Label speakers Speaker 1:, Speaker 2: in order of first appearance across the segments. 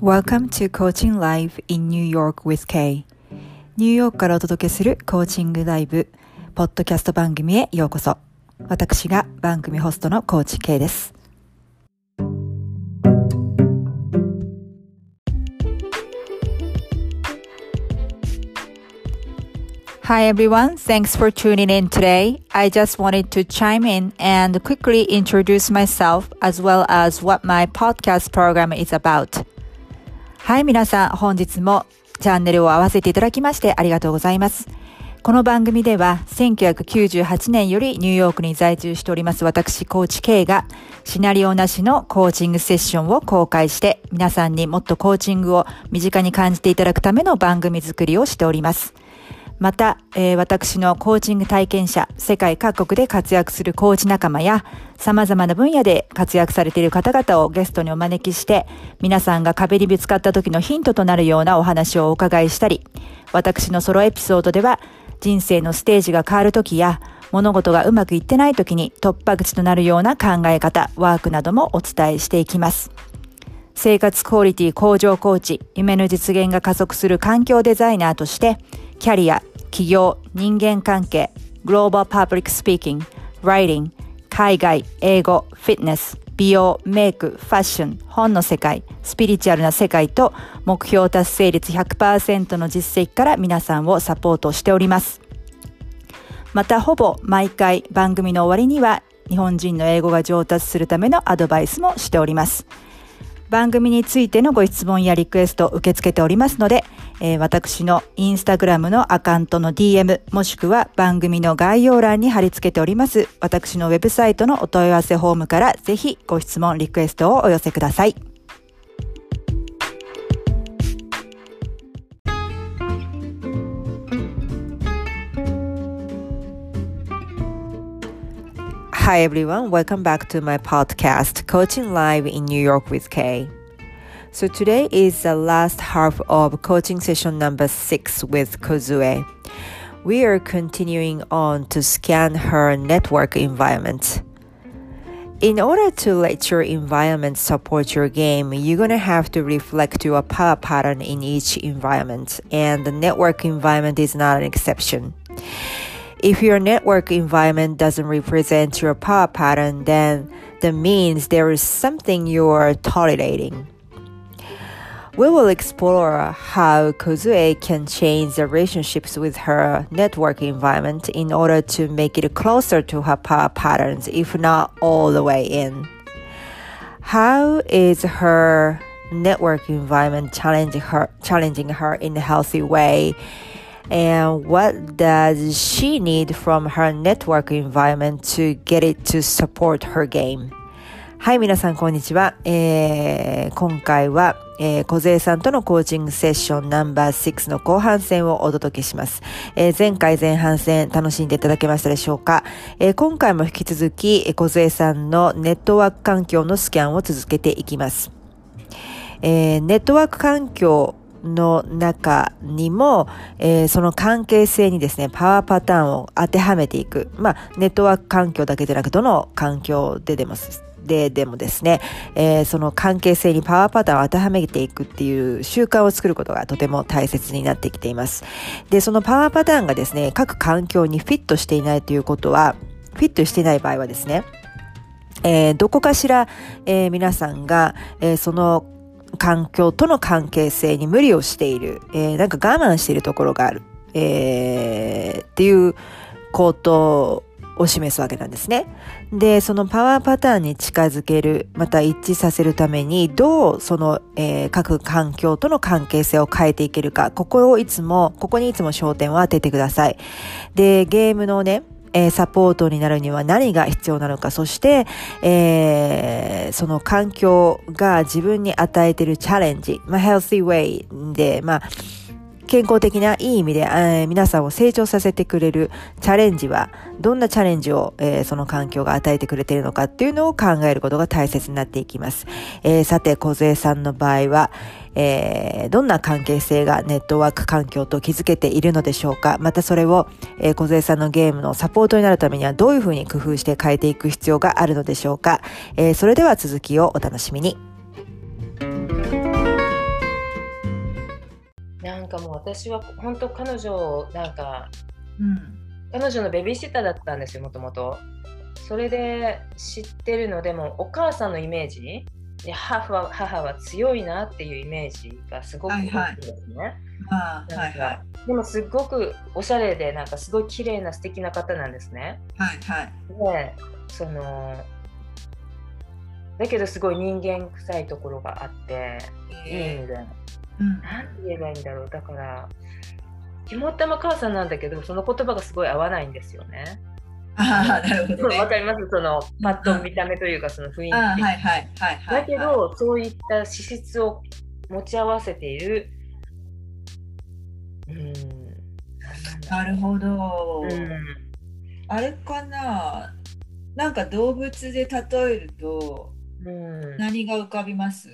Speaker 1: Welcome to Coaching Live in New York with Kay ニューヨークからお届けするコーチングライブポッドキャスト番組へようこそ私が番組ホストのコーチ K です Hi everyone, thanks for tuning in today. I just wanted to chime in and quickly introduce myself as well as what my podcast program is about. はい、皆さん、本日もチャンネルを合わせていただきましてありがとうございます。この番組では、1998年よりニューヨークに在住しております私、コーチ K が、シナリオなしのコーチングセッションを公開して、皆さんにもっとコーチングを身近に感じていただくための番組作りをしております。また、えー、私のコーチング体験者、世界各国で活躍するコーチ仲間や、様々な分野で活躍されている方々をゲストにお招きして、皆さんが壁にぶつかった時のヒントとなるようなお話をお伺いしたり、私のソロエピソードでは、人生のステージが変わる時や、物事がうまくいってない時に突破口となるような考え方、ワークなどもお伝えしていきます。生活クオリティ向上コーチ、夢の実現が加速する環境デザイナーとして、キャリア、起業、人間関係、グローバルパブリックスピーキング、ライティング、海外、英語、フィットネス、美容、メイク、ファッション、本の世界、スピリチュアルな世界と目標達成率100%の実績から皆さんをサポートしております。またほぼ毎回番組の終わりには日本人の英語が上達するためのアドバイスもしております。番組についてのご質問やリクエストを受け付けておりますので、えー、私のインスタグラムのアカウントの DM もしくは番組の概要欄に貼り付けております私のウェブサイトのお問い合わせフォームからぜひご質問リクエストをお寄せください。Hi everyone, welcome back to my podcast, Coaching Live in New York with Kay. So today is the last half of coaching session number six with Kozue. We are continuing on to scan her network environment. In order to let your environment support your game, you're going to have to reflect your power pattern in each environment, and the network environment is not an exception. If your network environment doesn't represent your power pattern, then that means there is something you're tolerating. We will explore how Kozue can change the relationships with her network environment in order to make it closer to her power patterns, if not all the way in. How is her network environment challenging her, challenging her in a healthy way? And what does she need from her network environment to get it to support her game? はい、皆さん、こんにちは。えー、今回は、えー、小勢さんとのコーチングセッションナンバー6の後半戦をお届けします。えー、前回前半戦楽しんでいただけましたでしょうか、えー、今回も引き続き、小勢さんのネットワーク環境のスキャンを続けていきます。えー、ネットワーク環境の中にも、えー、その関係性にですね、パワーパターンを当てはめていく。まあ、ネットワーク環境だけでなく、どの環境ででも、ででもですね、えー、その関係性にパワーパターンを当てはめていくっていう習慣を作ることがとても大切になってきています。で、そのパワーパターンがですね、各環境にフィットしていないということは、フィットしていない場合はですね、えー、どこかしら、え、皆さんが、え、その環境との関係性に無理をしている、えー、なんか我慢しているところがある、えー、っていうことを示すわけなんですね。で、そのパワーパターンに近づける、また一致させるために、どうその、えー、各環境との関係性を変えていけるか、ここをいつも、ここにいつも焦点を当ててください。で、ゲームのね、えー、サポートになるには何が必要なのか、そして、えー、その環境が自分に与えているチャレンジ、まあ、healthy way で、まあ、健康的ないい意味で、えー、皆さんを成長させてくれるチャレンジは、どんなチャレンジを、えー、その環境が与えてくれているのかっていうのを考えることが大切になっていきます。えー、さて、小杉さんの場合は、えー、どんな関係性がネットワーク環境と築けているのでしょうかまたそれを、えー、小杉さんのゲームのサポートになるためにはどういうふうに工夫して変えていく必要があるのでしょうか、えー、それでは続きをお楽しみに。
Speaker 2: なんかもう私は本当彼女なんか
Speaker 3: うん。
Speaker 2: 彼女のベビーシッターだったんですよもともと。それで知ってるのでもお母さんのイメージで母は母は強いなっていうイメージがすごく大きいですね。でもすっごくおしゃれでなんかすごい綺麗な素敵な方なんですね。
Speaker 3: はいはい。
Speaker 2: でそのだけどすごい人間臭いところがあっていい意味で。
Speaker 3: うん。
Speaker 2: なんて言えばいいんだろうだから肝っ玉母さんなんだけどその言葉がすごい合わないんですよね。
Speaker 3: ああ、なるほどね。
Speaker 2: わかります？そのパッと見た目というかその雰囲気、
Speaker 3: ああ、はいはいはいはい。
Speaker 2: だけど、そういった資質を持ち合わせているうん
Speaker 3: なるほど。
Speaker 2: うん
Speaker 3: あれかな？なんか動物で例えると
Speaker 2: うん
Speaker 3: 何が浮かびます？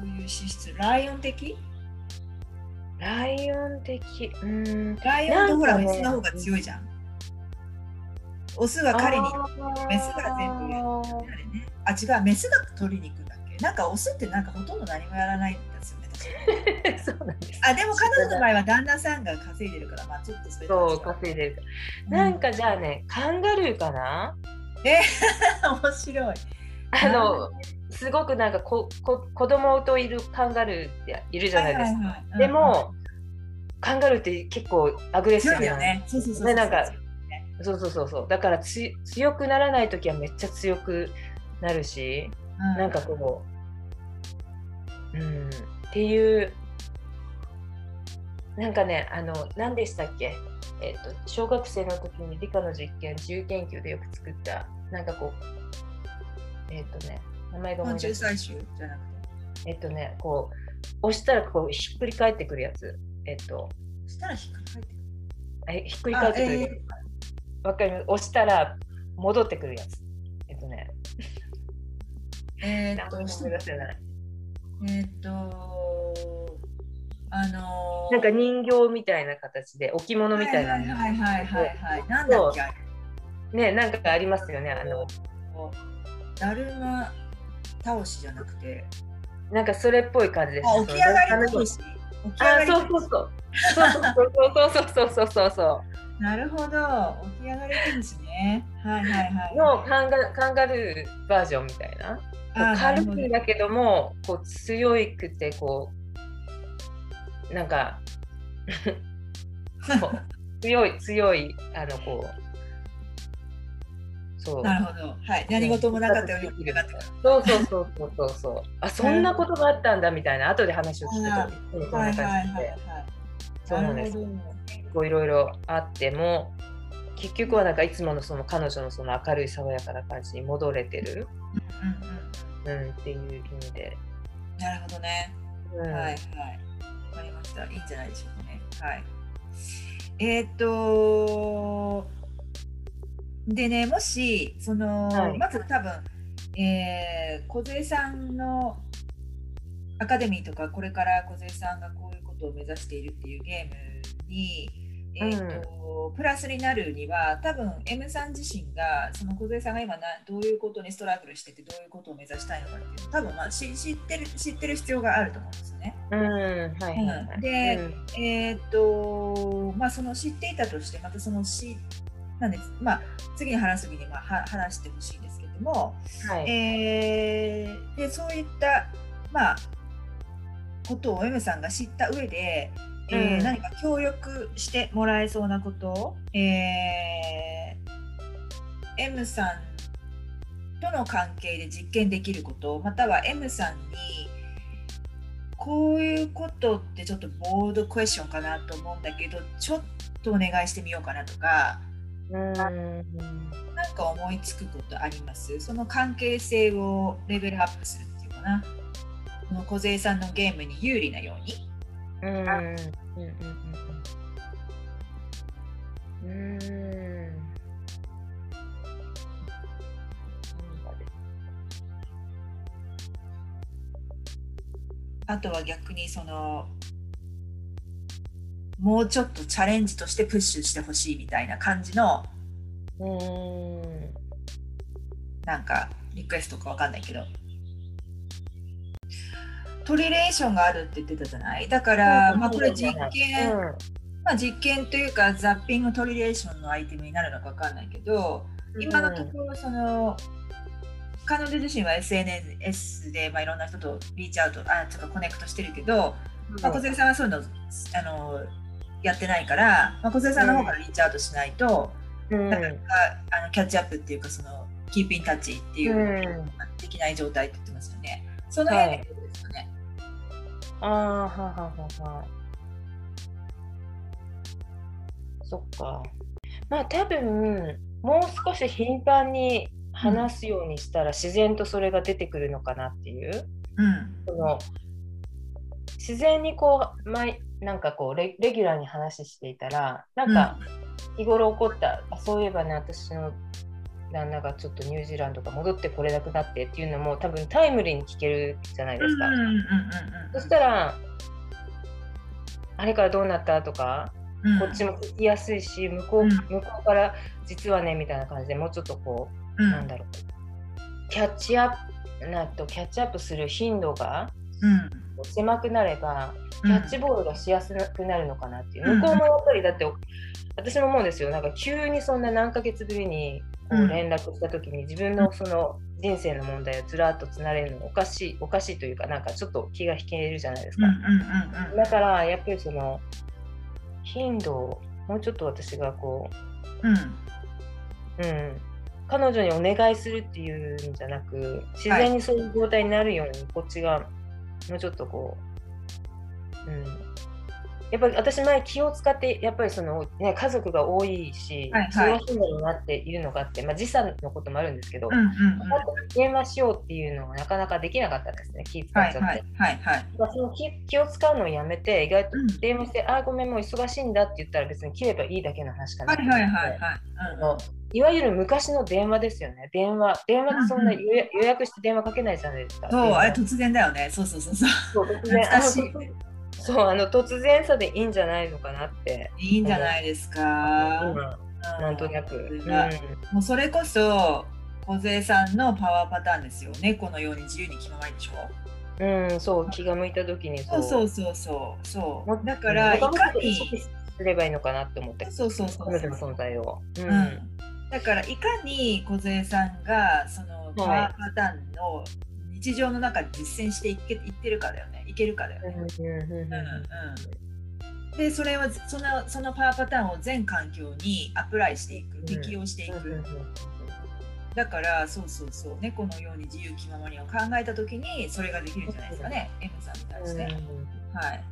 Speaker 3: そういう資質。ライオン的？
Speaker 2: ライオン的。うん
Speaker 3: ライオンとほら、
Speaker 2: ね。
Speaker 3: メスの方が強いじゃん。オスが狩りにメスが全部や
Speaker 2: あ
Speaker 3: あれね。あ、違う、メスが取りに行くんだっけ？なんかオスってなんかほとんど何もやらないんですよね。
Speaker 2: そうなんです。
Speaker 3: あ、でも彼女の場合は旦那さんが稼いでるから、まあちょっとそれと
Speaker 2: そう稼いでるか
Speaker 3: う
Speaker 2: なんかじゃあねカンガルーかな？
Speaker 3: 面白い。
Speaker 2: あのすごくなんかここ子供といるカンガルーっているじゃないですか、でも、カンガルーって結構アグレッシブな。
Speaker 3: ね。そうそうそうそう。
Speaker 2: ねなんかそうそうそうそう。だからつ強くならない時はめっちゃ強くなるし、
Speaker 3: うん、
Speaker 2: なんかこううん。っていうなんかねあの何でしたっけ？えっと小学生の時に理科の実験自由研究でよく作ったなんかこうえっとね名前が思
Speaker 3: 昆
Speaker 2: い出せない。
Speaker 3: 虫採集じゃなくて。
Speaker 2: えっとねこう押したらこうひっくり返ってくるやつ。えっと。
Speaker 3: したらひっくり返ってくる。
Speaker 2: えひっくり返ってくるやつ。わ、かります？押したら戻ってくるやつ。えっとね。
Speaker 3: えー、っと、
Speaker 2: 名前が思い出せない。
Speaker 3: えー、っと、あのー、
Speaker 2: なんか人形みたいな形で置物みたいな、
Speaker 3: はいはいはいはいはい。なんだっけ
Speaker 2: ねなんかありますよねあの。
Speaker 3: だるま倒しじゃなくて、
Speaker 2: なんかそれっぽい感じです
Speaker 3: あ、起き上がり倒し。起き上が
Speaker 2: あ
Speaker 3: り
Speaker 2: そうそうそうそうそうそうそうそうそうそうそ
Speaker 3: なるほど。起き上がり倒しね。はいはいはい。
Speaker 2: うのカンガカンガルーバージョンみたいな軽いんだけどもこう強くてこうなんか 強い強いあのこうそう
Speaker 3: なるほど。はい。何事もなかったように。
Speaker 2: そうそうそうそうそうそうあそんなことがあったんだみたいな後で話を聞
Speaker 3: あ
Speaker 2: くとそん
Speaker 3: はいはい
Speaker 2: な感じで
Speaker 3: はいはい。
Speaker 2: そうなんですいろいろあっても結局はなんかいつものその彼女のその明るい爽やかな感じに戻れてる、
Speaker 3: うんうんうん。
Speaker 2: うん、っていう意味で、
Speaker 3: なるほどね。
Speaker 2: うん
Speaker 3: はいはい。わかりました。いいんじゃないでしょうかね。はい。えーっと、でね、もし、その、
Speaker 2: はい。
Speaker 3: まず多分、えー、小杉さんのアカデミーとか、これから小杉さんがこういうことを目指しているっていうゲームに、えーっとプラスになるには、多分 M さん自身が、その小杉さんが今などういうことにストラグルしてて、どういうことを目指したいのかっていう多分、まあ、し知ってる知ってる必要があると思うんですよね。
Speaker 2: うん、はいはいはい。
Speaker 3: で
Speaker 2: うん。
Speaker 3: えーっとまあその知っていたとしてまたそのしなんです。まあ次に話す時にまあは話してほしいんですけれども、
Speaker 2: はい。
Speaker 3: えーでそういったまあことを M さんが知った上で、えー
Speaker 2: うん。
Speaker 3: 何か協力してもらえそうなことを、えー M さんとの関係で実験できることまたは M さんにこういうことってちょっとボードクエスチョンかなと思うんだけどちょっとお願いしてみようかなとか
Speaker 2: うん。
Speaker 3: なんか思いつくことあります？その関係性をレベルアップするっていうかな。この小杉さんのゲームに有利なように。
Speaker 2: うん。うん。うん。うん。
Speaker 3: あとは逆にそのもうちょっとチャレンジとしてプッシュしてほしいみたいな感じの
Speaker 2: うん。
Speaker 3: なんかリクエストかわかんないけど。トリレーションがあるって言ってたじゃない？だから、まあ、これ実験、
Speaker 2: うん。
Speaker 3: まあ、実験というかザッピングトリレーションのアイテムになるのかわかんないけど今のところその彼女自身は SNS で、まあ、いろんな人とリーチアウトあちょっとコネクトしてるけど、まあ、小杉さんはそういうのあのやってないから、まあ、小杉さんの方からリーチアウトしないと、
Speaker 2: うん
Speaker 3: なかなかあのキャッチアップっていうかそのキープインタッチっていう、
Speaker 2: うん
Speaker 3: できない状態って言ってますよね。その辺でどうですかね？
Speaker 2: ああ、はははは。そっか。まあ多分、もう少し頻繁に話すようにしたら自然とそれが出てくるのかなっていう。
Speaker 3: うん
Speaker 2: その自然にこう、毎なんかこうレレギュラーに話していたら、なんか日頃起こった、あそういえばね、私の旦那がちょっとニュージーランドが戻ってこれなくなってっていうのも多分タイムリーに聞けるじゃないですか。
Speaker 3: うんうんうんうん
Speaker 2: そしたら、あれからどうなったとか、
Speaker 3: うん。
Speaker 2: こっちも聞きやすいし、向こう,、
Speaker 3: うん。
Speaker 2: 向こうから実はねみたいな感じでもうちょっとこう、
Speaker 3: うん。
Speaker 2: なんだろう、キャッチアップなとキャッチアップする頻度が
Speaker 3: うん。
Speaker 2: 狭くなれば、キャッチボールがしやすくなるのかなっていう。
Speaker 3: うん
Speaker 2: 向こうもやっぱりだって、私も思うんですよ、なんか急にそんな何ヶ月ぶりにこ
Speaker 3: う
Speaker 2: 連絡した時に自分のその人生の問題をずらっとつなれるのおかしい、おかしいというか、なんかちょっと気が引けるじゃないですか。だからやっぱりその頻度をもうちょっと私がこ
Speaker 3: うん。
Speaker 2: う、うん、彼女にお願いするっていうんじゃなく自然にそういう状態になるようにこっちがもうちょっとこう、うん、やっぱり私前気を使ってやっぱりその、ね、家族が多いし、
Speaker 3: はいはい。
Speaker 2: 忙しいんだろうなっているのがあって、まあ、時差のこともあるんですけど、
Speaker 3: うんうんうん。
Speaker 2: 電話しようっていうのがなかなかできなかったんですね気使っちゃって。
Speaker 3: はいはいはいはい。
Speaker 2: まあ、その気気を使うのをやめて、意外と
Speaker 3: うん。
Speaker 2: 電話して、ああ、ごめん、もう忙しいんだって言ったら別に切ればいいだけの話かな。
Speaker 3: はいはいはいはい。
Speaker 2: あのいわゆる昔の電話ですよね。電話。電話ってそんな
Speaker 3: うん
Speaker 2: 予約して電話かけないじゃないですか。
Speaker 3: そうあれ突然だよね。そうそうそうそう。
Speaker 2: そう突然そう、あの突然さでいいんじゃないのかなって。
Speaker 3: いいんじゃないですか？
Speaker 2: 今、なんとなく。
Speaker 3: う
Speaker 2: うん。ん
Speaker 3: もうそれこそ梢さんのパワーパターンですよ猫のように自由に気ままにでしょ
Speaker 2: う。ん、そう、気が向いた時に
Speaker 3: そう。そうそうそうそう
Speaker 2: も
Speaker 3: だからいかに
Speaker 2: すればいいのかなって思って。
Speaker 3: そうそうそう
Speaker 2: 彼女の存在を。う
Speaker 3: うん。だからいかに梢さんがそのパワーパターンの日常の中で実践していけいってるかだよね。いけるかだよね。
Speaker 2: うんうん
Speaker 3: でそれはそのそのパワーパターンを全環境にアプライしていく
Speaker 2: ん。
Speaker 3: 適用していく、だからそうそうそう。猫のように自由気ままにを考えた時にそれができるんじゃないですかね。M さんに対して、はい。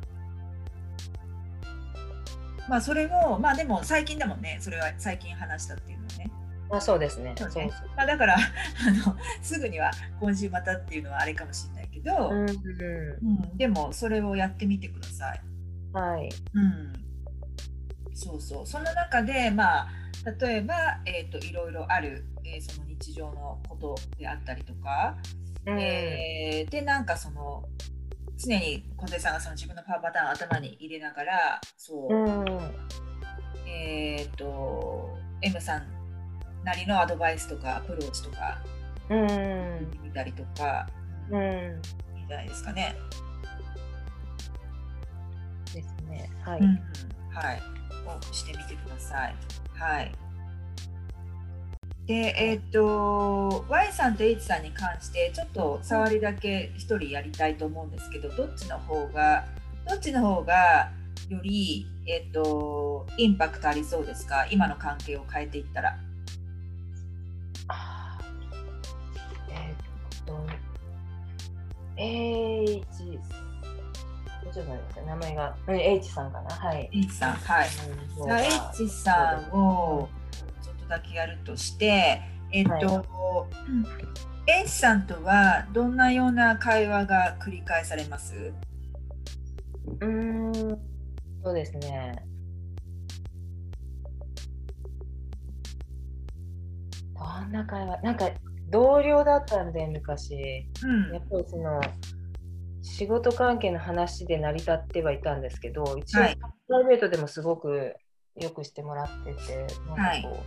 Speaker 3: まあそれもまあでも最近だもんねそれは最近話したっていうのはね
Speaker 2: あそうですね。
Speaker 3: そうねまあ、だからあの すぐには今週またっていうのはあれかもしれないけど、
Speaker 2: うんう
Speaker 3: うん。でもそれをやってみてください。
Speaker 2: ん、はい。
Speaker 3: うん、そうそう。その中でまあ例えば、えー、といろいろある、えーその日常のことであったりとか、
Speaker 2: うん。
Speaker 3: えーでなんかその常に小手さんがその自分のパワーパターンを頭に入れながらそう、
Speaker 2: うん。
Speaker 3: えっ、と M さんなりのアドバイスとかアプローチとか
Speaker 2: うん
Speaker 3: 見たりとか、
Speaker 2: う
Speaker 3: うん
Speaker 2: ん
Speaker 3: いいんじゃないですかね。
Speaker 2: ですね。はい。
Speaker 3: うんはい、をしてみてください。はい。で、えっ、と、Y さんと H さんに関して、ちょっと触りだけ一人やりたいと思うんですけど、どっちの方が、どっちの方がより、えっ、と、インパクトありそうですか？今の関係を変えていったら。
Speaker 2: H、ちょっと待ってください、名前が、うん、H さんかな？はい。
Speaker 3: H さん、はい。
Speaker 2: うん
Speaker 3: じゃあ H さんをちょっとだけやるとして、えっと、うん H さんとはどんなような会話が繰り返されます？
Speaker 2: うーん、そうですね。どんな会話？なんか同僚だったんで昔。
Speaker 3: うん。
Speaker 2: やっぱりその仕事関係の話で成り立ってはいたんですけど一応
Speaker 3: はい。
Speaker 2: プライベートでもすごくよくしてもらっててなんかこ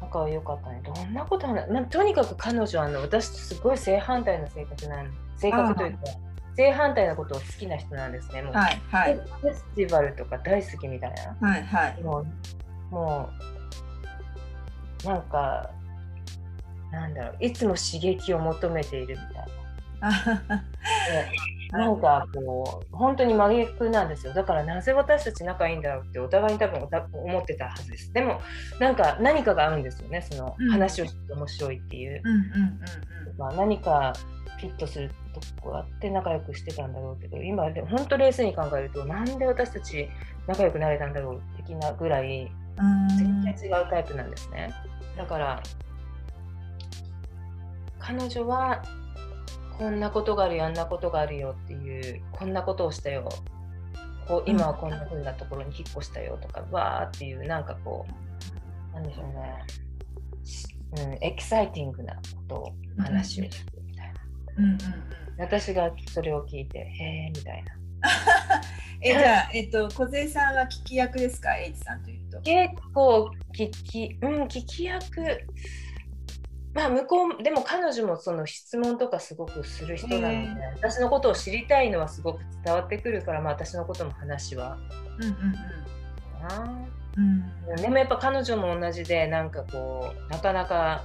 Speaker 2: う、仲は良かったね。どんなことはなとにかく彼女はあの私とすごい正反対の性格なん性格というか正反対なことを好きな人なんですね。もう。
Speaker 3: はいはい。
Speaker 2: フェスティバルとか大好きみたいな。
Speaker 3: はいはい。
Speaker 2: もう、もう、なんか、なんだろう、いつも刺激を求めているみたいな。なんかこう本当に真逆なんですよ。だからなぜ私たち仲いいんだろうってお互いに多分思ってたはずです。でもなんか何かが合うんですよね。その
Speaker 3: うん
Speaker 2: 話をして面白いっていう、まあ、何かフィットするとこあって仲良くしてたんだろうけど今でも本当冷静に考えるとなんで私たち仲良くなれたんだろう的なぐらい
Speaker 3: うん。
Speaker 2: 全然違うタイプなんですね。だから彼女はこんなことがあるよあんなことがあるよっていうこんなことをしたよこう今はこんな風なところに引っ越したよとかわーっていうなんかこうなんでしょうね、しうん、エキサイティングなことを話をするみたいな。
Speaker 3: うんうんうん。
Speaker 2: 私がそれを聞いてへえみたいな。
Speaker 3: えじゃあえっと小杉さんは聞き役ですか、エイチさんというと。
Speaker 2: 結構聞き、うん、聞き役、まあ向こう、でも彼女もその質問とかすごくする人なので、
Speaker 3: へ
Speaker 2: 私のことを知りたいのはすごく伝わってくるから、まあ私のことも話は
Speaker 3: うんうん
Speaker 2: な。
Speaker 3: うん。うん。
Speaker 2: でもやっぱ彼女も同じで、なんかこう、なかなか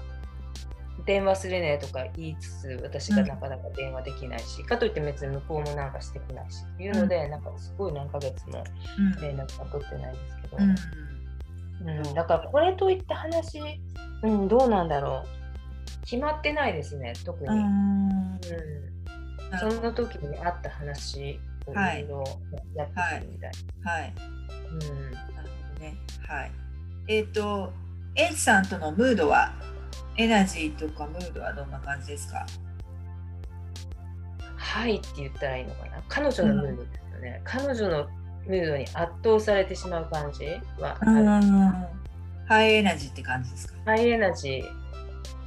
Speaker 2: 電話すれねえとか言いつつ、私がなかなか電話できないし、かといって別に向こうもなんかしてこないしっていうので、なんかすごい何ヶ月も
Speaker 3: うん
Speaker 2: 連絡が取ってないんですけど。
Speaker 3: うん
Speaker 2: うん、だからこれといった話、うん、どうなんだろう決まってないですね特に、
Speaker 3: う
Speaker 2: うん。その時にあった話をいろいろやってくるみたい。
Speaker 3: はい。
Speaker 2: な、うん、
Speaker 3: なるほどね。はい。えっ、と、エイチさんとのムードは、エナジーとかムードはどんな感じですか？
Speaker 2: はいって言ったらいいのかな？彼女のムードですよね、彼女のムードに圧倒されてしまう感じはある、
Speaker 3: ハイエナジーって感じですか？
Speaker 2: ハイエナジー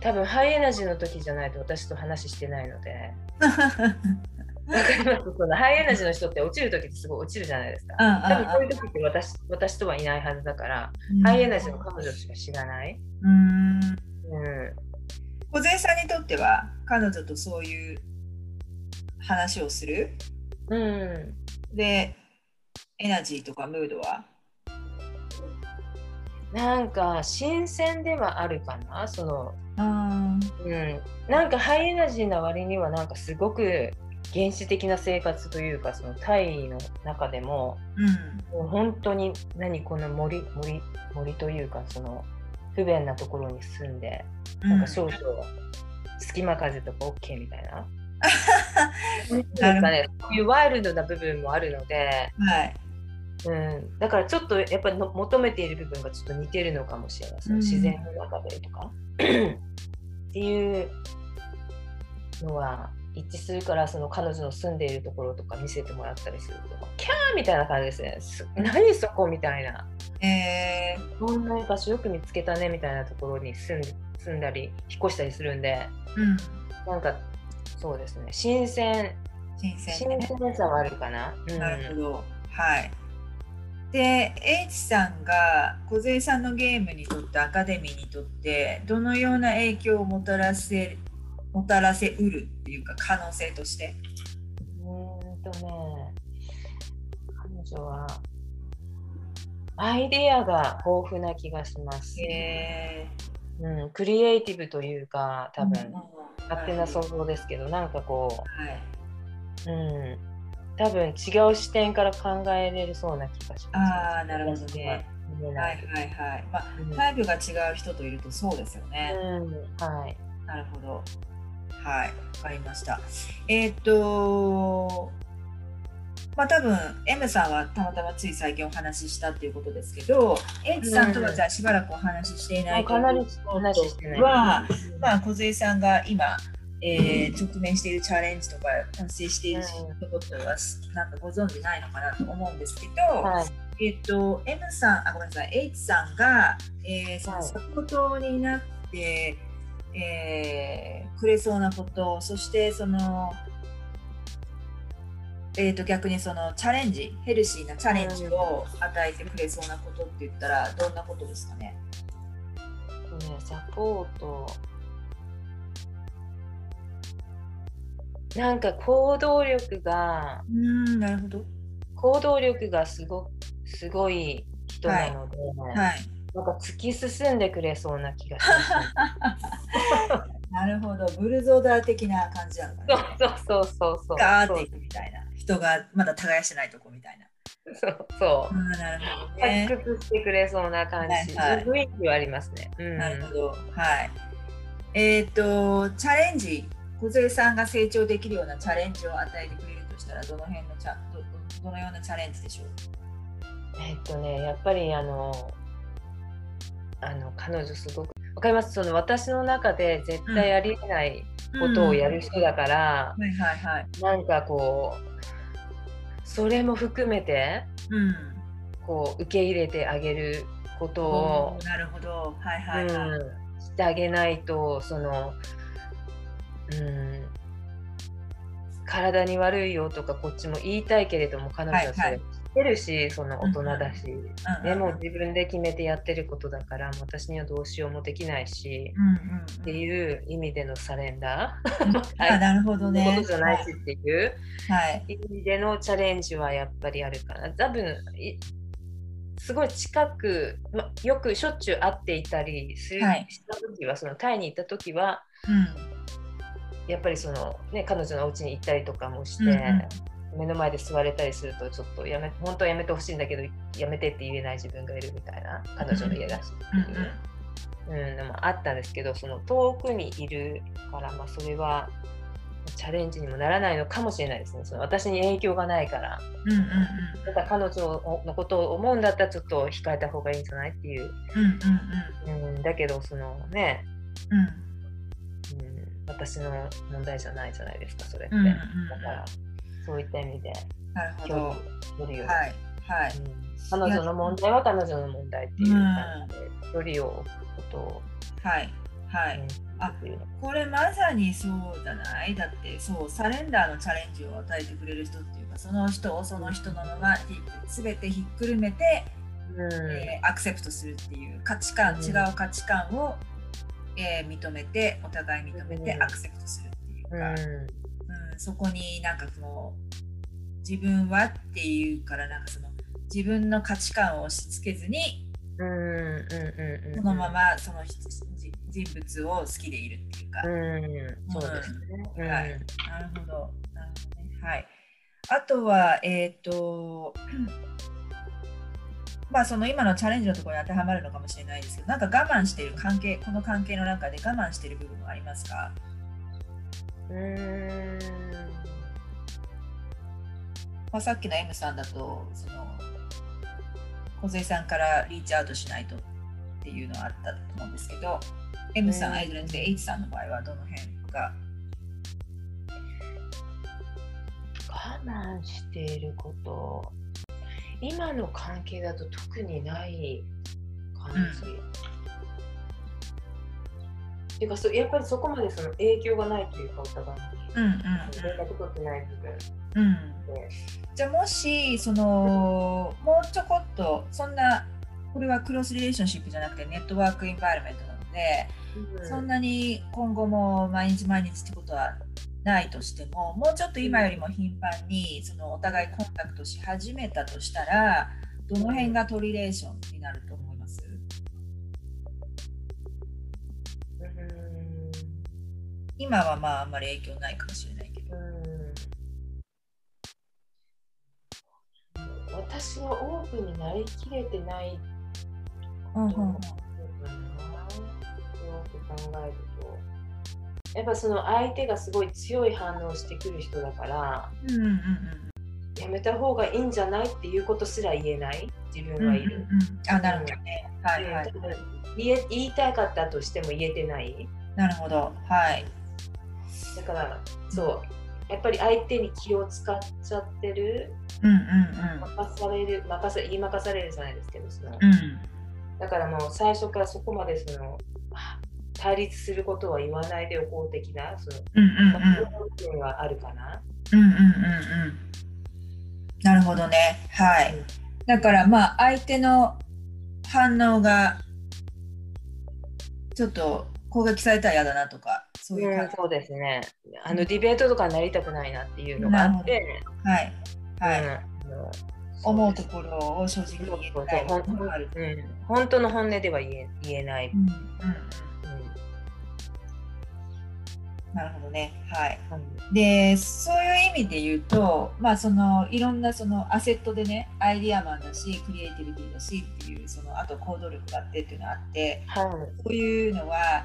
Speaker 2: 多分ハイエナジーの時じゃないと私と話してないので。わかります？そのハイエナジーの人って落ちる時ってすごい落ちるじゃないですか。多分そういう時って私私とはいないはずだから、ハイエナジーの彼女しか知らない。
Speaker 3: うん。
Speaker 2: うん、
Speaker 3: 小杉さんにとっては、彼女とそういう話をする？
Speaker 2: うん、
Speaker 3: で、エナジーとかムードは？
Speaker 2: なんか新鮮ではあるかな？その、
Speaker 3: う
Speaker 2: なんかハイエナジーな割にはなんかすごく原始的な生活というかそのタイの中でも
Speaker 3: うん。
Speaker 2: もう本当に何この森森森というかその不便なところに住んでなんか少々隙間風とか OK みたいな。なんかね、そういうワイルドな部分もあるので、
Speaker 3: はい。
Speaker 2: うん、だからちょっとやっぱりの求めている部分がちょっと似てるのかもしれない、その自然の中でと。か。っていうのは一致するからその彼女の住んでいるところとか見せてもらったりすると。キャー！みたいな感じですね。す 何そこみたいな。
Speaker 3: えー、
Speaker 2: こんな場所よく見つけたねみたいなところに住ん住んだり引っ越したりするんで。
Speaker 3: うん。
Speaker 2: なんかそうですね。新鮮。
Speaker 3: 新
Speaker 2: 新
Speaker 3: 鮮ね。
Speaker 2: 鮮さはあるかな、うん、
Speaker 3: なるほど。はい。で、H さんが小杉さんのゲームにとって、アカデミーにとって、どのような影響をもたらせもたらせうるっていうか、可能性として。
Speaker 2: うーんとね、彼女はアイデアが豊富な気がします。
Speaker 3: え
Speaker 2: うん、クリエイティブというか、多分、
Speaker 3: うん
Speaker 2: 勝手な想像ですけど、なんかこ
Speaker 3: はい。
Speaker 2: う、うん、多分違う視点から考えれるそうな気がします。
Speaker 3: ああ、なるほどね。はいはいはい。まあ、
Speaker 2: うん
Speaker 3: タイプが違う人といるとそうですよね。
Speaker 2: うん、はい。
Speaker 3: なるほど。はい、わかりました。えーっと、まあ多分 M さんはたまたまつい最近お話ししたっていうことですけど、H さんとはじゃあしばらくお話ししていない
Speaker 2: もうかなりお話ししてない。
Speaker 3: は、まあ小杉さんが今、えー直面しているチャレンジとか達成していることはなんかご存知ないのかなと思うんですけど、
Speaker 2: はい。
Speaker 3: えっと、M さん、あ、ごめんなさい、H さんが、えー、その
Speaker 2: はい
Speaker 3: サポートになって、えーくれそうなこと、そしてその、えー、と逆にそのチャレンジ、ヘルシーなチャレンジを与えてくれそうなことって言ったら、どんなことですかね？
Speaker 2: ね、サポート。なんか行動力が
Speaker 3: うんなるほど。
Speaker 2: 行動力がすごすごい人なので、
Speaker 3: はい。
Speaker 2: なんか突き進んでくれそうな気がします、
Speaker 3: なるほど。ブルゾーダー的な感じなのかな。
Speaker 2: そうそうそうそうそう。
Speaker 3: ガーっていくみたいな。人がまだ耕してないとこみたいな。
Speaker 2: そうそう。
Speaker 3: なるほどね。
Speaker 2: 発掘してくれそうな感じ、
Speaker 3: はいはい。
Speaker 2: 雰囲気はありますね。うん、
Speaker 3: なるほど。はい。えっ、と、チャレンジ、小杉さんが成長できるようなチャレンジを与えてくれるとしたら、どの辺のチャどどどのようなチャレンジでしょう？
Speaker 2: えっとねやっぱりあのあの彼女すごくわかります？その私の中で絶対ありえないことをやる人だから。なんかこうそれも含めて
Speaker 3: うん。
Speaker 2: こう受け入れてあげることを、
Speaker 3: なるほど。はいはいはい。
Speaker 2: うん、してあげないとその、うん、体に悪いよとかこっちも言いたいけれども彼女はそ
Speaker 3: はいはい
Speaker 2: れ知ってるし、その大人だし、
Speaker 3: うん
Speaker 2: でも自分で決めてやってることだから私にはどうしようもできないし、
Speaker 3: うんうん
Speaker 2: っていう意味でのサレンダ
Speaker 3: うん。
Speaker 2: は い
Speaker 3: あ、なるほ
Speaker 2: ー
Speaker 3: どね。
Speaker 2: ことじゃないしっていう
Speaker 3: はい。
Speaker 2: 意味でのチャレンジはやっぱりあるかな。多分いすごい近く、ま、よくしょっちゅう会っていたりする、
Speaker 3: はい
Speaker 2: した時はそのタイに行った時は
Speaker 3: うん。
Speaker 2: やっぱりその、ね、彼女のお家に行ったりとかもして、
Speaker 3: うんうん。
Speaker 2: 目の前で座れたりするとちょっとやめ本当はやめてほしいんだけどやめてって言えない自分がいるみたいな彼女の家だしっていう。うん、でもあったんですけどその遠くにいるから、まあ、それはチャレンジにもならないのかもしれないですね。その私に影響がないから。
Speaker 3: うんうんうん。
Speaker 2: だから彼女のことを思うんだったらちょっと控えた方がいいんじゃないっていう、
Speaker 3: うんうん。
Speaker 2: うん、だけどそのね、
Speaker 3: うん、
Speaker 2: 私の問題じゃないじゃないですかそれって、
Speaker 3: うんうんうん。
Speaker 2: だからそういった意味で
Speaker 3: なるほ
Speaker 2: 距離
Speaker 3: ど。
Speaker 2: を取るよ
Speaker 3: はい。はい。
Speaker 2: うん、彼女の問題は彼女の問題っていう感じで距離を置くことを、
Speaker 3: はい。はい。
Speaker 2: うん。
Speaker 3: あこれまさにそうじゃない？だってそうサレンダーのチャレンジを与えてくれる人っていうかその人をその人のまま全てひっくるめて、
Speaker 2: うん。
Speaker 3: えーアクセプトするっていう価値観、
Speaker 2: うん。
Speaker 3: 違う価値観を、えー認めてお互い認めて
Speaker 2: うん。
Speaker 3: アクセプトするっていうか、
Speaker 2: うん。
Speaker 3: うん。そこになんかその自分はっていうからなんかその自分の価値観を押し付けずに
Speaker 2: うんうんうんうん
Speaker 3: そのままその人物を好きでいるっていうか、
Speaker 2: うん。そうですね。うん。
Speaker 3: はい。なるほど。なるほどね。はい。あとは、えっ、と、まあその今のチャレンジのところに当てはまるのかもしれないですけど、なんか我慢している関係、この関係の中で我慢している部分はありますか？
Speaker 2: うーん。
Speaker 3: まあ、さっきの M さんだと、その、小さんからリーチアウトしないとっていうのはあったと思うんですけど、M さんアイドルで H さんの場合はどの辺が？
Speaker 2: 我慢していること今の関係だと特にない感じ。っていうかそやっぱりそこまでその影響がないというかお互いに
Speaker 3: うんうん
Speaker 2: 連絡取ってない部分
Speaker 3: うん。
Speaker 2: で、
Speaker 3: じゃあもしそのもうちょこっとそんなこれはクロスリレーションシップじゃなくてネットワークインバイロメントなので、そんなに今後も毎日毎日ってことはないとしてももうちょっと今よりも頻繁にそのお互いコンタクトし始めたとしたらどの辺がトリレーションになると思います？
Speaker 2: うん。
Speaker 3: 今はまああんまり影響ないかもしれないけど。
Speaker 2: うん。私はオープンになりきれてない
Speaker 3: うんうん
Speaker 2: と思うかなよく考えるとやっぱその相手がすごい強い反応をしてくる人だから
Speaker 3: うんうんうん
Speaker 2: やめた方がいいんじゃないっていうことすら言えない？自分はいる、
Speaker 3: うんうんうんあなるほどね。はいはい。
Speaker 2: うん言え言いたかったとしても言えてない
Speaker 3: なるほど。はい。
Speaker 2: だからそうやっぱり相手に気を使っちゃってる
Speaker 3: うんうん
Speaker 2: 任される任せ言い任されるじゃないですけどその
Speaker 3: うん。うん
Speaker 2: だからもう最初からそこまでそのあ対立することは言わないでおこう的なその
Speaker 3: うんうんうん。
Speaker 2: はあるかな。
Speaker 3: うんうんうんうん。なるほどね。はい。だからまあ相手の反応がちょっと攻撃されたら嫌だなとかそういう感じ、
Speaker 2: そうですね。あのディベートとかになりたくないなっていうのがあって、
Speaker 3: はいはい、
Speaker 2: うんあの
Speaker 3: 思うところを正直に言いたい
Speaker 2: そうん、本当の本音では言え言えない。
Speaker 3: うんうん
Speaker 2: うん
Speaker 3: なるほどね。はい。
Speaker 2: うん
Speaker 3: でそういう意味で言うと、まあ、そのいろんなそのアセットでねアイディアマンだしクリエイティビティだしっていうそのあと行動力があってっていうのがあって
Speaker 2: はい
Speaker 3: そういうのは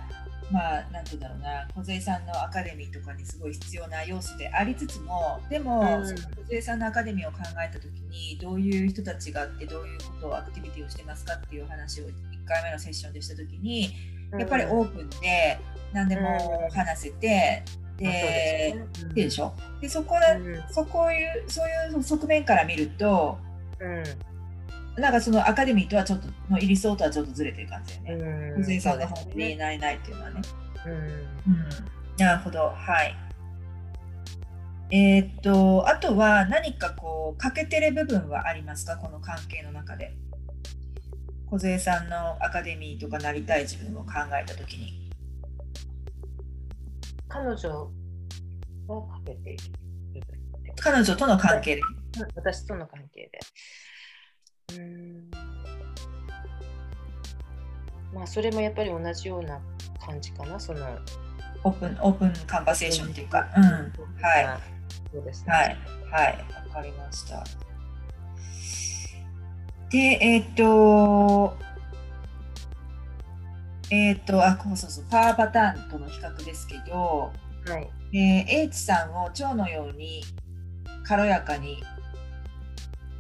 Speaker 3: まあなんて言うんだろうな梢さんのアカデミーとかにすごい必要な要素でありつつもでも、
Speaker 2: うん
Speaker 3: その梢さんのアカデミーを考えた時にどういう人たちがあってどういうことをアクティビティをしてますかっていう話を1回目のセッションでした時にやっぱりオープンで何でも話せて、で
Speaker 2: うん。
Speaker 3: でしょ？でそこだ
Speaker 2: うん。
Speaker 3: そこいうそういう側面から見ると
Speaker 2: うん。
Speaker 3: なんかそのアカデミーとはちょっとの理想とはちょっとずれてる感じだよね。
Speaker 2: うん。
Speaker 3: 藤井さんの本で言えないないっていうのはね。
Speaker 2: うん。
Speaker 3: うん、なるほど。はい。えーっとあとは何かこう欠けてる部分はありますか？この関係の中で。梢さんのアカデミーとかなりたい自分を考えたときに。
Speaker 2: 彼女をかけている
Speaker 3: 彼女との関係で。
Speaker 2: 私との関係で。うーんまあそれもやっぱり同じような感じかな、その。
Speaker 3: オープンオープンカンバセーションっていうか。うん。はい。
Speaker 2: そうですね。
Speaker 3: はい、はい、わかりました。で、えっ、と、えっ、と、あ、そうそうそう、パワーパターンとの比較ですけど、
Speaker 2: はい。
Speaker 3: えー、H さんを蝶のように軽やかに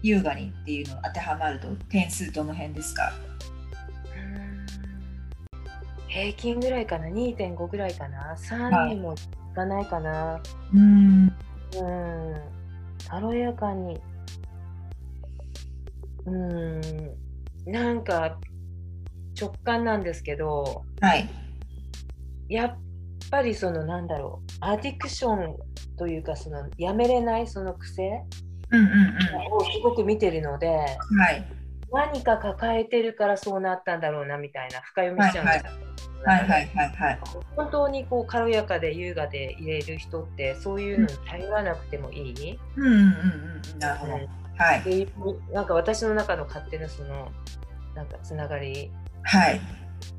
Speaker 3: 優雅にっていうの当てはまると点数どの辺ですか？
Speaker 2: 平均ぐらいかな、2.5ぐらいかな、
Speaker 3: は
Speaker 2: 3
Speaker 3: い
Speaker 2: にもいかないかな？
Speaker 3: うん
Speaker 2: うん。軽やかに。うん。なんか直感なんですけど、
Speaker 3: はい。
Speaker 2: やっぱりそのなんだろう、アディクションというか、そのやめれないその癖
Speaker 3: うんうんうん。
Speaker 2: をすごく見てるので、
Speaker 3: はい。
Speaker 2: 何か抱えてるからそうなったんだろうなみたいな深読みしちゃうんですよ。
Speaker 3: はいはいはい。はい
Speaker 2: 本当にこう軽やかで優雅でいれる人ってそういうのに頼らなくてもいい、
Speaker 3: うんうんうんうん。なるほど。はい。
Speaker 2: っていうなんか私の中の勝手なそのなんかつながり
Speaker 3: はい。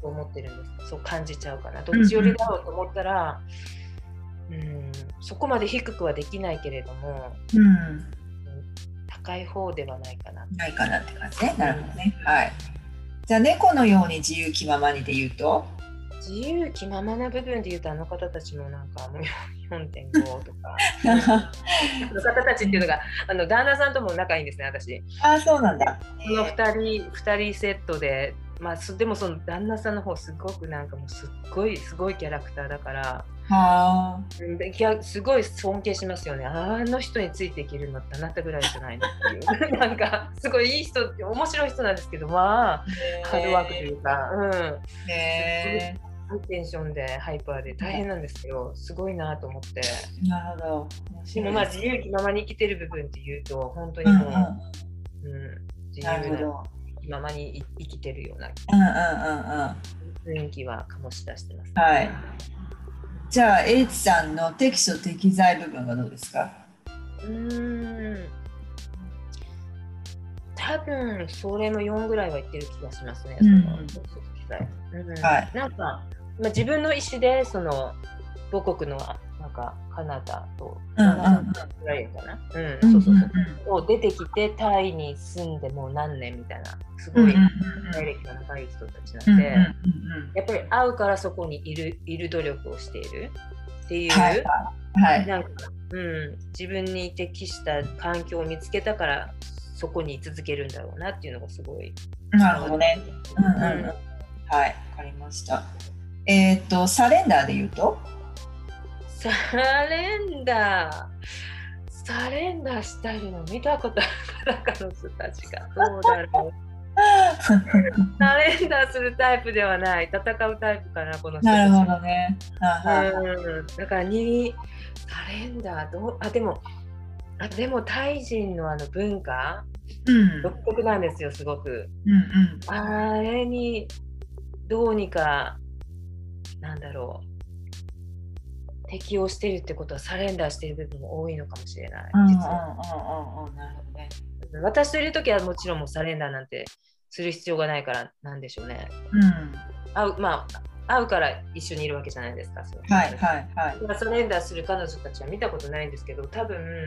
Speaker 2: と思ってるんですそう感じちゃうかなどっち寄りだろうと思ったら、うん、そこまで低くはできないけれども
Speaker 3: うん。
Speaker 2: 高い方ではないかな。
Speaker 3: ないかなって感じね。なるほどね。はい。じゃあ猫のように自由気ままにで言うと、
Speaker 2: 自由気ままな部分で言うとあの方たちもなんかもう4.5とか。あの方たちっていうのがあの旦那さんとも仲いいんですね私。
Speaker 3: ああ、そうなんだ。
Speaker 2: この2人二人セットでまあそでもその旦那さんの方すごくなんかもうすっごいすごいキャラクターだから
Speaker 3: は
Speaker 2: うんでいやすごい尊敬しますよね。あの人についていけるのってあなたぐらいじゃないのっていう。なんかすごいいい人面白い人なんですけどまあ
Speaker 3: あ。
Speaker 2: ハードワークというか、うん、
Speaker 3: へ
Speaker 2: ハイテンションでハイパーで大変なんですけどすごいなと思って。
Speaker 3: え。なるほど。
Speaker 2: でもまあ自由気ままに生きてる部分っていうと本当にもう、
Speaker 3: うんうん。
Speaker 2: うん。自由なままに生きてるような
Speaker 3: うんうんうんうん。
Speaker 2: 雰囲気は醸し出してます、
Speaker 3: はい。じゃあ、H さんの適所適材部分はどうですか？
Speaker 2: うーん多分それも4ぐらいは言ってる気がしますね。
Speaker 3: うん
Speaker 2: そのうん
Speaker 3: はい
Speaker 2: なんか、まあ、自分の意思でその母国のかカナダとカナダとぐらいかな、うんそうそうそうを出てきてタイに住んでもう何年みたいなすごい
Speaker 3: うんうん
Speaker 2: 体歴が長い人たちなんで、やっぱり会うからそこにいるいる努力をしているっていう。
Speaker 3: はいはい。
Speaker 2: なんか、うん、自分に適した環境を見つけたからそこに居続けるんだろうなっていうのがすごい。
Speaker 3: なるほどね。うんうんうん。
Speaker 2: うん
Speaker 3: はい、わかりました。えっと、サレンダーで言うと？
Speaker 2: サレンダー。サレンダーしたいの見たことあるから彼女たちが。どうだろう。サレンダーするタイプではない。戦うタイプかなこの人たち
Speaker 3: なるほどね。
Speaker 2: うん。だからにサレンダーどうあでもあでもタイ人のあの文化
Speaker 3: うん。
Speaker 2: 独特なんですよすごく。
Speaker 3: うん。
Speaker 2: あれにどうにかなんだろう適応してるってことはサレンダーしてる部分も多いのかもしれない、
Speaker 3: うんうんうん
Speaker 2: 実は。
Speaker 3: うんなるほどね。
Speaker 2: 私といる時はもちろんもうサレンダーなんてする必要がないからなんでしょうね。
Speaker 3: うん。
Speaker 2: 会うまあ会うから一緒にいるわけじゃないですか。そう
Speaker 3: はいはいはい。
Speaker 2: まあサレンダーする彼女たちは見たことないんですけど多分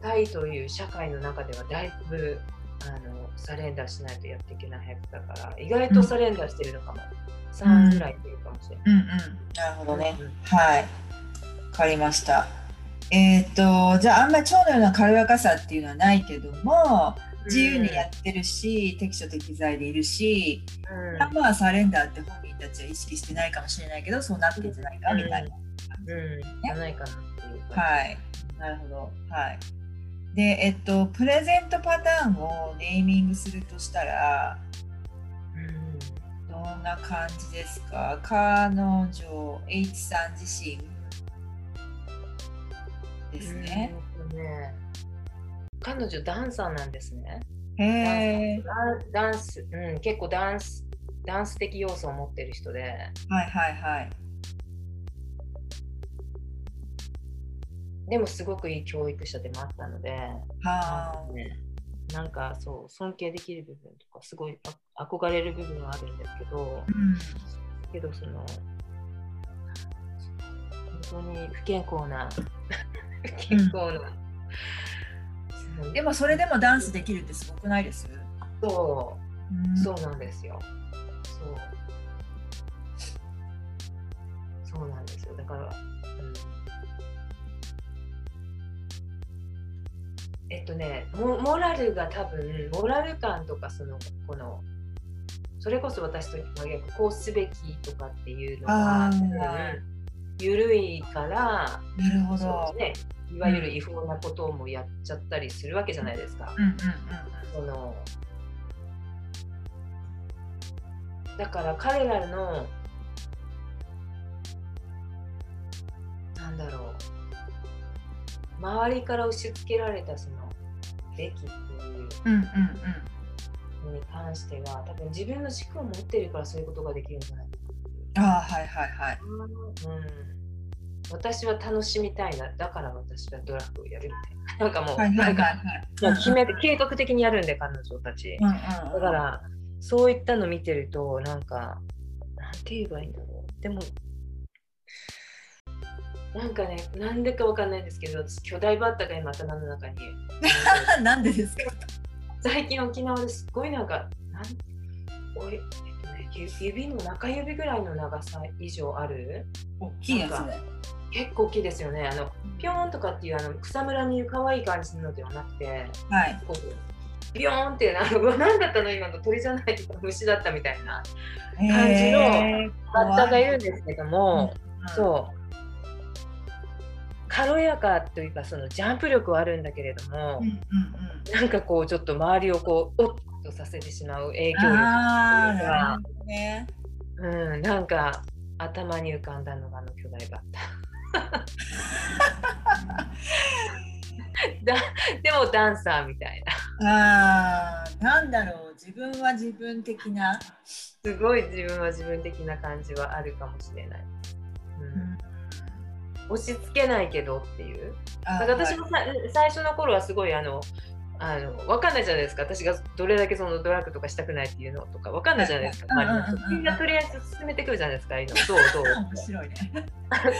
Speaker 2: タイという社会の中ではだいぶあのサレンダーしないとやっていけないはずだから意外とサレンダーしてるのかも、3ぐらいいるかもしれない。
Speaker 3: うんうん。なるほどね。
Speaker 2: うん
Speaker 3: はい。わかりました。えっ、と、じゃああんまり腸のような軽やかさっていうのはないけども、自由にやってるし、適所適材でいるし、
Speaker 2: うん
Speaker 3: まあサレンダーって本人たちは意識してないかもしれないけど、そうなってんじゃないかみたいな。
Speaker 2: うん、じゃないかなっていうか。
Speaker 3: はい。なるほど。はい。で、えっと、プレゼントパターンをネーミングするとしたら、
Speaker 2: うん
Speaker 3: どんな感じですか？彼女、H さん自身ですね。
Speaker 2: 彼女ダンサーなんですね。
Speaker 3: へえ。
Speaker 2: ダンダンス、うん、結構ダンス、ダンス的要素を持ってる人で、
Speaker 3: はいはいはい。
Speaker 2: でもすごくいい教育者でもあったので、
Speaker 3: はあ。
Speaker 2: ね、なんかそう尊敬できる部分とかすごいあ憧れる部分はあるんですけど
Speaker 3: うん。
Speaker 2: けどその本当に不健康な 不健康な、そう
Speaker 3: でもそれでもダンスできるってすごくないです？
Speaker 2: そう
Speaker 3: うん
Speaker 2: そうなんですよ。そう。そうなんですよ。だから、えっとねモ、モラルが多分、モラル感とか、その、この、それこそ私とこうすべきとかっていうのが、緩いから、
Speaker 3: なるほ
Speaker 2: そ
Speaker 3: ど
Speaker 2: う。ね、いわゆる違法なこともやっちゃったりするわけじゃないですか。だから彼らのなんだろう。周りから押し付けられたそのべきっていうのに関しては多分自分の軸を持ってるからそういうことができるんじゃないか
Speaker 3: うん。ああ、はいはいはい。
Speaker 2: な、うん、私は楽しみたいなだから私はドラッグをやるみたいな なんかもう、
Speaker 3: はいはいはい
Speaker 2: なんか決めて計画的にやるんで彼女たち。
Speaker 3: うんうん
Speaker 2: だから、そういったの見てると、なんか、なんて言えばいいんだろう。でも、なんかね、なんでかわかんないんですけど、私、巨大バッタが今頭の中に。
Speaker 3: なんでですか？
Speaker 2: 最近沖縄ですごいなんか、なん俺、えっとね、ゆ指の中指ぐらいの長さ以上ある？
Speaker 3: 大きいやつね。
Speaker 2: 結構大きいですよね。あの、ピョーンとかっていうあの草むらにいる可愛い感じのではなくて、
Speaker 3: はい。
Speaker 2: ビヨーンっていうのあの うわ何だったの？今の鳥じゃない虫だったみたいな感じのバッタがいるんですけども、
Speaker 3: うん
Speaker 2: そう軽やかというかそのジャンプ力はあるんだけれども
Speaker 3: うん、うん
Speaker 2: なんかこうちょっと周りをこうおっとさせてしまう影響
Speaker 3: うん。
Speaker 2: 力
Speaker 3: ああ、
Speaker 2: というか
Speaker 3: ね。
Speaker 2: うん、なんか頭に浮かんだのがあの巨大バッタ だでもダンサーみたいな
Speaker 3: ああ、なんだろう。自分は自分的な。
Speaker 2: すごい自分は自分的な感じはあるかもしれない、うん押し付けないけどっていう。
Speaker 3: あ
Speaker 2: だから私もさ、最初の頃はすごいあのあの分かんないじゃないですか。私がどれだけそのドラッグとかしたくないっていうのとか分かんないじゃないですか、
Speaker 3: はい
Speaker 2: 周りの人
Speaker 3: うん
Speaker 2: なとりあえず進めてくるじゃないですか。ああいうのどうどう
Speaker 3: 面白いね。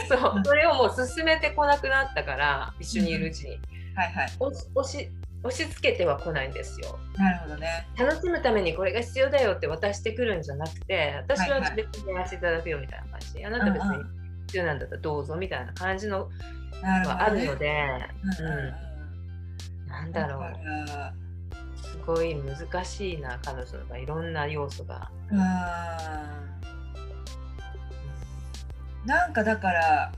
Speaker 2: そう。それをもう進めてこなくなったから一緒にいるうちに。
Speaker 3: はいはい。
Speaker 2: 押し押し付けては来ないんですよ。
Speaker 3: なるほどね。
Speaker 2: 楽しむためにこれが必要だよって渡してくるんじゃなくて私は
Speaker 3: はいはい。
Speaker 2: 別にやらせていただくよみたいな感じ、あなた別に
Speaker 3: うんうん
Speaker 2: 必要なんだったらどうぞみたいな感じのあるので、
Speaker 3: うん。うん。うん
Speaker 2: なんだろう。すごい難しいな彼女のいろんな要素が。
Speaker 3: なんかだから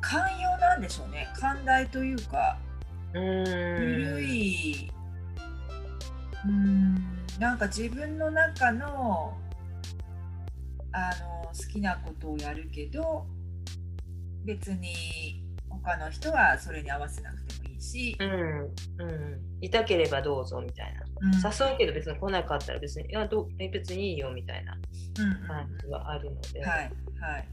Speaker 3: 寛容なんでしょうね。寛大というか
Speaker 2: うーん。
Speaker 3: 緩い。うん。なんか自分の中のあの好きなことをやるけど別に他の人はそれに合わせなくてもいいし、
Speaker 2: うんうん、いたければどうぞみたいな。
Speaker 3: うん。
Speaker 2: 誘うけど別に来なかったら別にいやど別にいいよみたいな
Speaker 3: うんうん。
Speaker 2: 感じはあるので、
Speaker 3: はいはい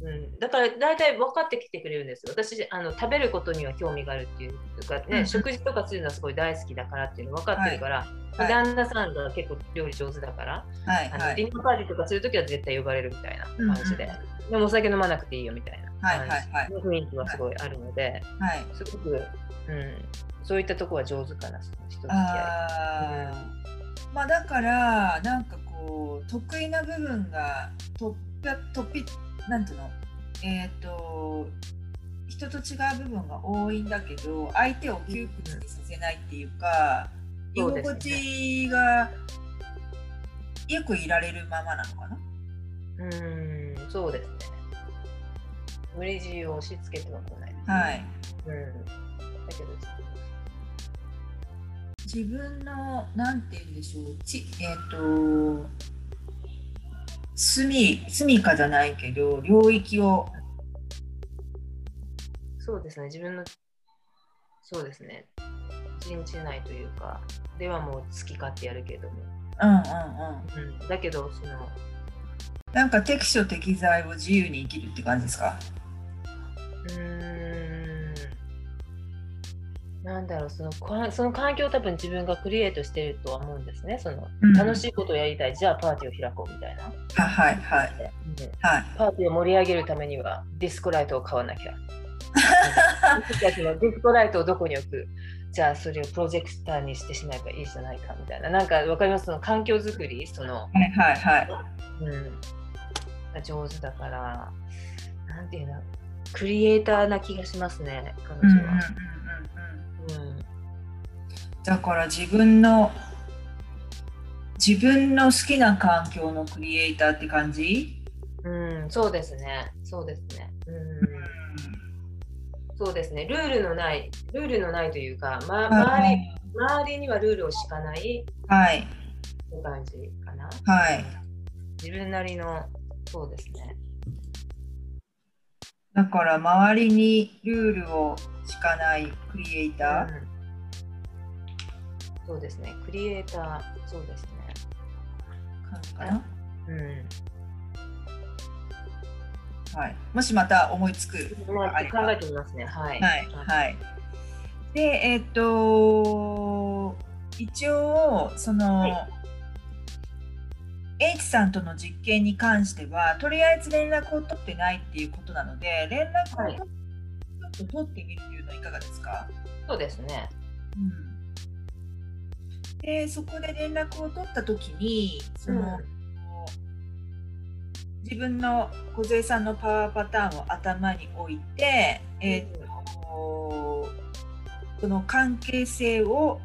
Speaker 2: うん、だから大体分かってきてくれるんですよ。私あの食べることには興味があるっていうかね、
Speaker 3: うん
Speaker 2: 食事とかするのはすごい大好きだからっていうの分かってるから、
Speaker 3: はい。
Speaker 2: 旦那さんが結構料理上手だから、
Speaker 3: はい
Speaker 2: あの
Speaker 3: はい。
Speaker 2: ディナーパーティーとかするときは絶対呼ばれるみたいな感じで、でもお酒飲まなくていいよみたいな感じの雰囲気はすごいあるので、
Speaker 3: はい。
Speaker 2: すごく、うん、そういったとこは上手かな、その人付き合い。
Speaker 3: あー。まあだからなんかこう得意な部分がとっぴとっぴなんていうの？えっ、と人と違う部分が多いんだけど相手を窮屈にさせないっていうか、居心地がよくいられるままなのかな？
Speaker 2: うん、そうですね。無理強いを押し付けては来ないですね。
Speaker 3: はい
Speaker 2: うん。だけど、
Speaker 3: 自分のなんて言うんでしょうちえっ、と住み住みかじゃないけど領域を。
Speaker 2: そうですね、自分の、そうですね、陣地内というか、ではもう好き勝手やるけれども、
Speaker 3: うんうんうん。
Speaker 2: うん、だけど、その、
Speaker 3: なんか適所適材を自由に生きるって感じですか？
Speaker 2: うーん、なんだろう、そのかその環境を多分自分がクリエイトしてるとは思うんですね。その
Speaker 3: うん。
Speaker 2: 楽しいことをやりたい、じゃあパーティーを開こうみたいな。
Speaker 3: あはいはい。
Speaker 2: で
Speaker 3: はい。
Speaker 2: パーティーを盛り上げるためにはディスコライトを買わなきゃ。ディスコライトをどこに置く？じゃあそれをプロジェクターにしてしまえばいいじゃないかみたいな。なんかわかります？その環境づくり？その、
Speaker 3: はいはいはい。
Speaker 2: うん、が上手だから、なんていうの、クリエイターな気がしますね、彼女は。うん
Speaker 3: だから自分の自分の好きな環境のクリエイターって感じ、
Speaker 2: うん、そうですね。そうですね。うんそうですね。ルールのない、ルールのないというか、ま、周り周りにはルールを敷かない
Speaker 3: はい
Speaker 2: 感じかな。
Speaker 3: はい
Speaker 2: 自分なりの、そうですね。
Speaker 3: だから周りにルールを敷かないクリエイター、
Speaker 2: うんそうですね。クリエイター、そうですね。
Speaker 3: 感じかな、
Speaker 2: うん。
Speaker 3: はい、もしまた思いつく
Speaker 2: まあ、
Speaker 3: あれば
Speaker 2: 考えてみますね。はい。
Speaker 3: はい、はい。で、えっ、と、一応、その、
Speaker 2: は
Speaker 3: H さんとの実験に関しては、とりあえず連絡を取ってないっていうことなので、連絡を
Speaker 2: はい
Speaker 3: ちょっと取ってみるっていうのはいかがですか、
Speaker 2: そうですね。
Speaker 3: うん、で、そこで連絡を取ったときに、その、自分の梢さんのパワーパターンを頭に置いて、えっ、とその関係性を、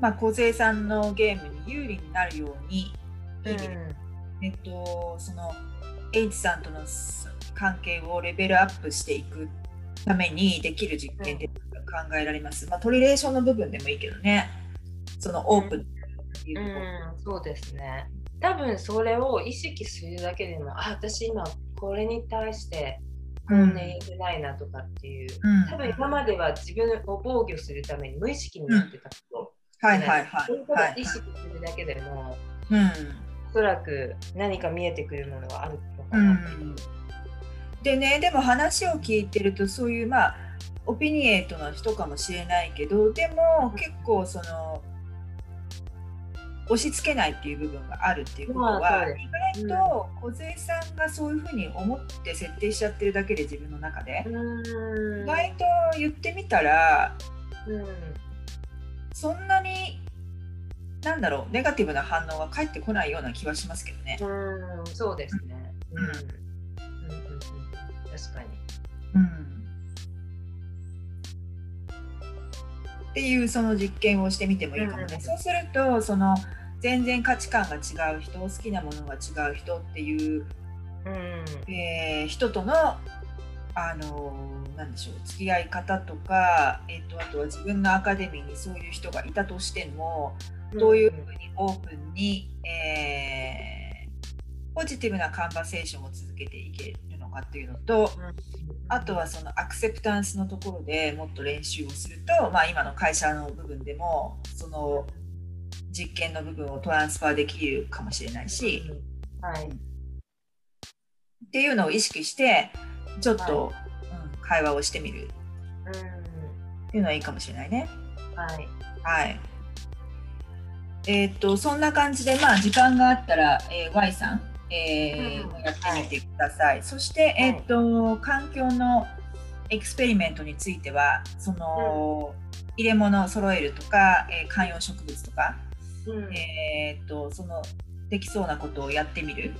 Speaker 3: まあ、梢さんのゲームに有利になるように、
Speaker 2: うん。
Speaker 3: えっと、その H さんとの関係をレベルアップしていくためにできる実験って考えられます。まあ、トリレーションの部分でもいいけどね、そのオープンっていうと。ころ。
Speaker 2: うん、そうですね。多分それを意識するだけでも、あ、私今これに対して本音言えてないなとかっていう、
Speaker 3: うん。
Speaker 2: 多分今までは自分を防御するために無意識になってたこと、
Speaker 3: はいはいはい。はい
Speaker 2: だ意識するだけでも、
Speaker 3: うん。
Speaker 2: おそらく何か見えてくるものがあるのか
Speaker 3: う
Speaker 2: な。
Speaker 3: んでねでも話を聞いてるとそういうまあオピニエートの人かもしれないけどでも結構その押し付けないっていう部分があるっていうことは、意外と梢さんがそういうふうに思って設定しちゃってるだけで自分の中で、
Speaker 2: うん
Speaker 3: 意外と言ってみたら
Speaker 2: うん
Speaker 3: そんなになんだろうネガティブな反応が返ってこないような気はしますけどね。
Speaker 2: うん、そうですね。うん。確かに。
Speaker 3: うんっていうその実験をしてみてもいいかもね。
Speaker 2: うん
Speaker 3: そうするとその全然価値観が違う人好きなものが違う人っていう、
Speaker 2: うん。
Speaker 3: えー人とのあのなんでしょう付き合い方とか、えっとあとは自分のアカデミーにそういう人がいたとしてもどういうふうにオープンに、えーポジティブなカンバセーションを続けていけるのかっていうのと、あとはそのアクセプタンスのところでもっと練習をすると、まあ、今の会社の部分でもその実験の部分をトランスファーできるかもしれないし、
Speaker 2: はい。
Speaker 3: っっていうのを意識してちょっと、うん、会話をしてみる
Speaker 2: うん
Speaker 3: っていうのはいいかもしれないね。
Speaker 2: はい
Speaker 3: はい。えーっとそんな感じでまあ時間があったら、えー Y さん、えー
Speaker 2: うん
Speaker 3: やってみてください。そして、えーっと環境のエクスペリメントについてはその、入れ物を揃えるとか、えー観葉植物とか、
Speaker 2: うん。
Speaker 3: えーっとそのできそうなことをやってみる。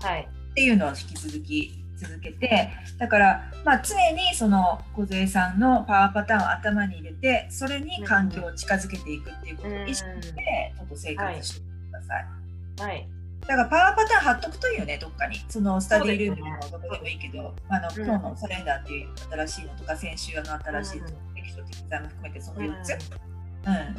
Speaker 2: はい。
Speaker 3: っていうのを引き続き続けてだから、まあ、常にその梢さんのパワーパターンを頭に入れてそれに環境を近づけていくっていうことを意識してちょっと生活してください。
Speaker 2: はい
Speaker 3: だからパワーパターン貼っとくといいよね、どっかに。そのスタディルームでもどこでもいいけど、あの
Speaker 2: うん。
Speaker 3: 今日のサレンダーっていう新しいのとか、先週の新しい
Speaker 2: うん
Speaker 3: テキスト的ザも含めてその4つ。
Speaker 2: う
Speaker 3: うん。ん。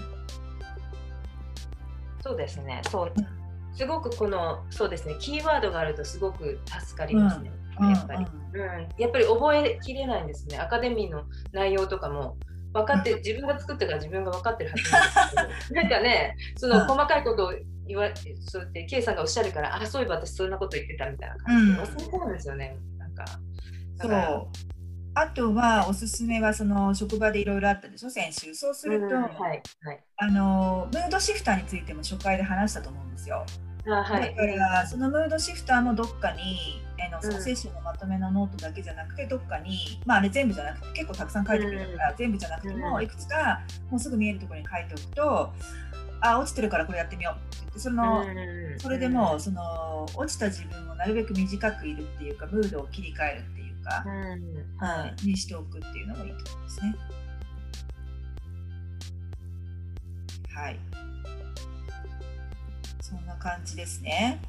Speaker 2: そうですね。そう。
Speaker 3: うん。
Speaker 2: すごくこのそうですね。キーワードがあるとすごく助かりますね、
Speaker 3: うん。
Speaker 2: やっぱり、うん、やっぱり覚えきれないんですね。アカデミーの内容とかも分かって自分が作ったから自分が分かってるはずなんですけど。なんかねその
Speaker 3: うん。
Speaker 2: 細かいことを言わそうやって K さんがおっしゃるからあそういえば私そんなこと言ってたみたいな感じで
Speaker 3: うん。
Speaker 2: 忘れてるんですよねなんか。
Speaker 3: そう。あとはおすすめはその職場でいろいろあったでしょ、先週。そうすると、
Speaker 2: うんはいはい。
Speaker 3: あのムードシフターについても初回で話したと思うんですよ。
Speaker 2: あはい。
Speaker 3: だからそのムードシフターもどっかにあのその
Speaker 2: うん。
Speaker 3: セッションのまとめのノートだけじゃなくてどっかに、まああれ全部じゃなくて結構たくさん書いてくれるから、全部じゃなくて
Speaker 2: うん。
Speaker 3: もいくつかもうすぐ見えるところに書いておくとあ落ちてるからこれやってみようって言ってその、
Speaker 2: うん
Speaker 3: それでもうその落ちた自分をなるべく短くいるっていうかムードを切り替えるっていうか
Speaker 2: う、ん
Speaker 3: は、
Speaker 2: はい
Speaker 3: にしておくっていうのもいいと思いますね。はい。そんな感じですね。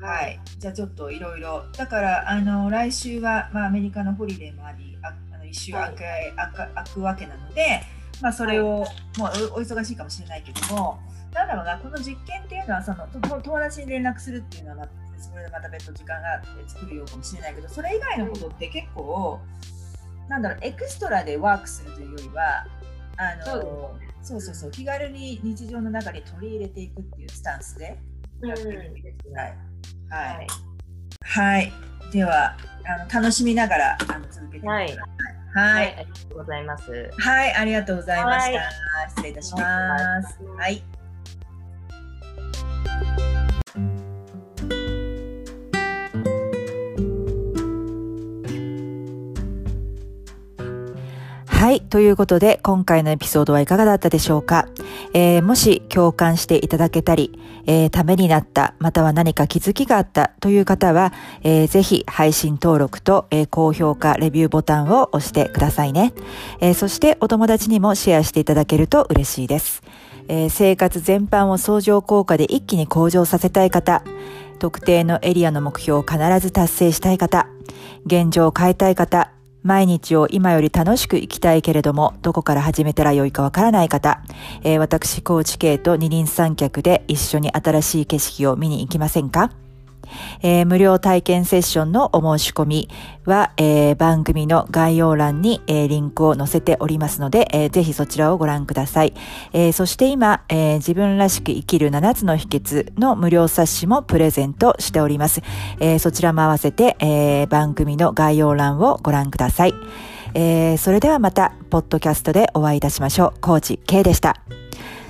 Speaker 3: はい。じゃあちょっといろいろ。だから、あの、来週は、まあ、アメリカのホリデーもあり、ああの一週空く,、空く空くわけなので、まあ、それを、もうおお忙しいかもしれないけども、なんだろうな、この実験っていうのは、その友達に連絡するっていうのは、まあそれでまた別途時間があって作るようかもしれないけど、それ以外のことって結構、なんだろう、エクストラでワークするというよりは、あの
Speaker 2: そう
Speaker 3: そうそう気軽に日常の中に取り入れていくっていうスタンスでやってみてください。は
Speaker 2: はいい。
Speaker 3: はい。では、あの楽しみながらあの続けてください。は
Speaker 2: はい、
Speaker 3: い。
Speaker 2: ありがとうございます。
Speaker 3: はい、ありがとうございました。
Speaker 2: はい
Speaker 3: 失礼いたします。
Speaker 2: はい
Speaker 3: はい。
Speaker 1: ということで、今回のエピソードはいかがだったでしょうか、えーもし共感していただけたり、えーためになった、または何か気づきがあったという方は、えーぜひ配信登録と、えー高評価、レビューボタンを押してくださいね。えーそしてお友達にもシェアしていただけると嬉しいです。えー生活全般を相乗効果で一気に向上させたい方、特定のエリアの目標を必ず達成したい方、現状を変えたい方、毎日を今より楽しく生きたいけれども、どこから始めたらよいかわからない方、えー私、コーチ系と二輪三脚で一緒に新しい景色を見に行きませんか？えー無料体験セッションのお申し込みは、えー番組の概要欄に、えーリンクを載せておりますので、えーぜひそちらをご覧ください。えそして今、え自分らしく生きる7つの秘訣の無料冊子もプレゼントしております。えそちらも合わせて、え番組の概要欄をご覧ください。えそれではまた、ポッドキャストでお会いいたしましょう。コーチ K でした。